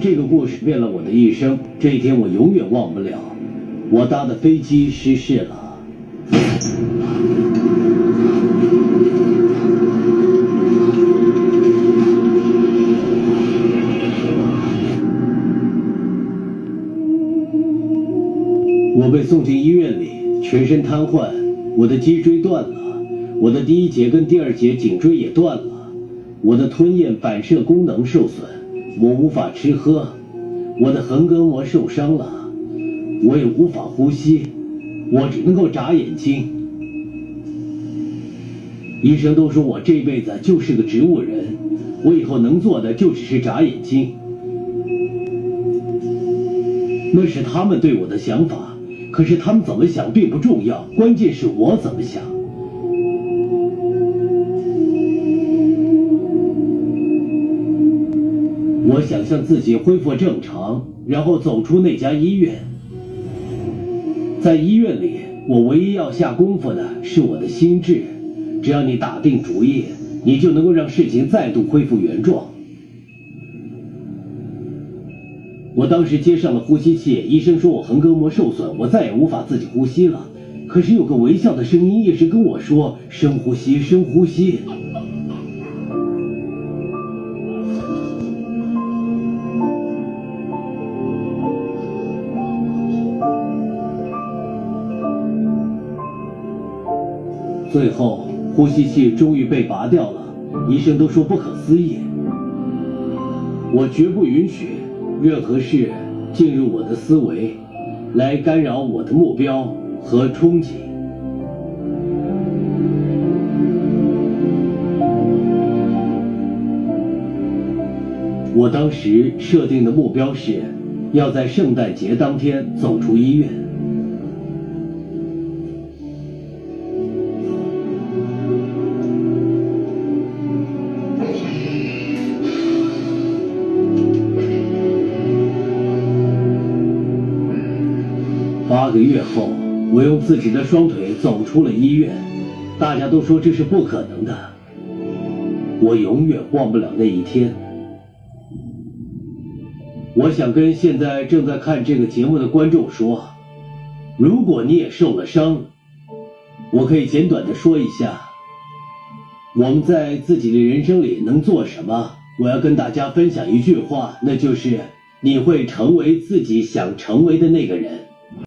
这个故事变了我的一生。这一天我永远忘不了。我搭的飞机失事了。我被送进医院里，全身瘫痪，我的脊椎断了，我的第一节跟第二节颈椎也断了，我的吞咽反射功能受损，我无法吃喝，我的横膈膜受伤了，我也无法呼吸，我只能够眨眼睛。医生都说我这辈子就是个植物人，我以后能做的就只是眨眼睛。那是他们对我的想法，可是他们怎么想并不重要，关键是我怎么想。我想象自己恢复正常，然后走出那家医院。在医院里，我唯一要下功夫的是我的心智。只要你打定主意，你就能够让事情再度恢复原状。我当时接上了呼吸器，医生说我横膈膜受损，我再也无法自己呼吸了。可是有个微笑的声音一直跟我说：“深呼吸，深呼吸。”最后，呼吸器终于被拔掉了，医生都说不可思议。我绝不允许任何事进入我的思维，来干扰我的目标和憧憬。我当时设定的目标是，要在圣诞节当天走出医院。八个月后，我用自己的双腿走出了医院，大家都说这是不可能的。我永远忘不了那一天。我想跟现在正在看这个节目的观众说，如果你也受了伤，我可以简短的说一下，我们在自己的人生里能做什么。我要跟大家分享一句话，那就是你会成为自己想成为的那个人。